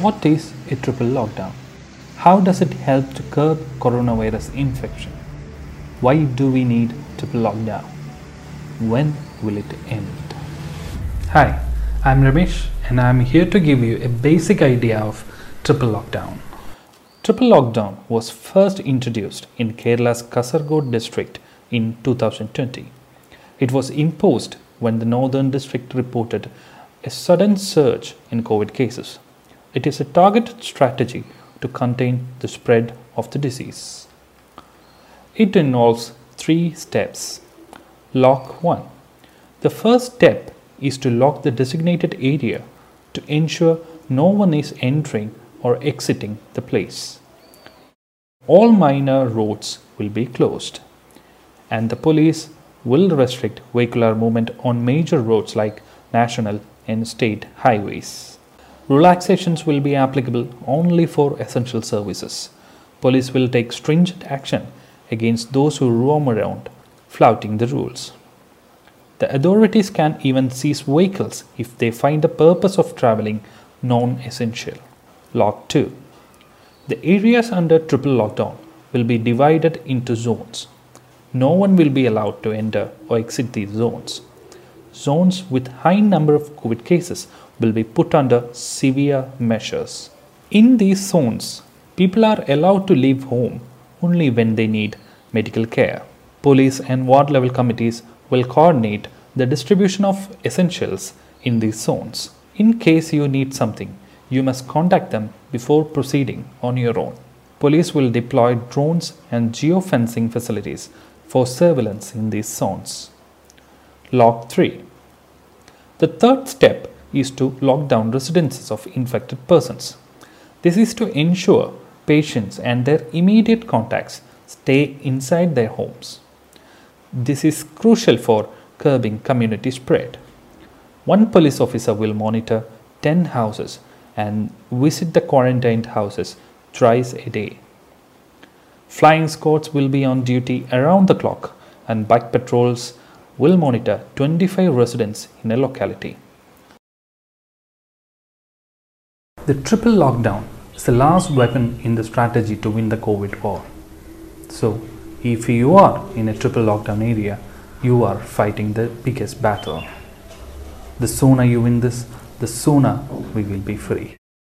What is a triple lockdown? How does it help to curb coronavirus infection? Why do we need triple lockdown? When will it end? Hi, I'm Ramesh and I'm here to give you a basic idea of triple lockdown. Triple lockdown was first introduced in Kerala's Kasargod district in 2020. It was imposed when the northern district reported a sudden surge in COVID cases. It is a targeted strategy to contain the spread of the disease. It involves three steps. Lock 1. The first step is to lock the designated area to ensure no one is entering or exiting the place. All minor roads will be closed and the police will restrict vehicular movement on major roads like national and state highways. Relaxations will be applicable only for essential services. Police will take stringent action against those who roam around flouting the rules. The authorities can even seize vehicles if they find the purpose of traveling non essential. Lock 2. The areas under triple lockdown will be divided into zones. No one will be allowed to enter or exit these zones. Zones with high number of COVID cases will be put under severe measures. In these zones, people are allowed to leave home only when they need medical care. Police and ward level committees will coordinate the distribution of essentials in these zones. In case you need something, you must contact them before proceeding on your own. Police will deploy drones and geofencing facilities for surveillance in these zones. Lock 3. The third step is to lock down residences of infected persons. This is to ensure patients and their immediate contacts stay inside their homes. This is crucial for curbing community spread. One police officer will monitor 10 houses and visit the quarantined houses thrice a day. Flying squads will be on duty around the clock and bike patrols will monitor 25 residents in a locality. The triple lockdown is the last weapon in the strategy to win the COVID war. So, if you are in a triple lockdown area, you are fighting the biggest battle. The sooner you win this, the sooner we will be free.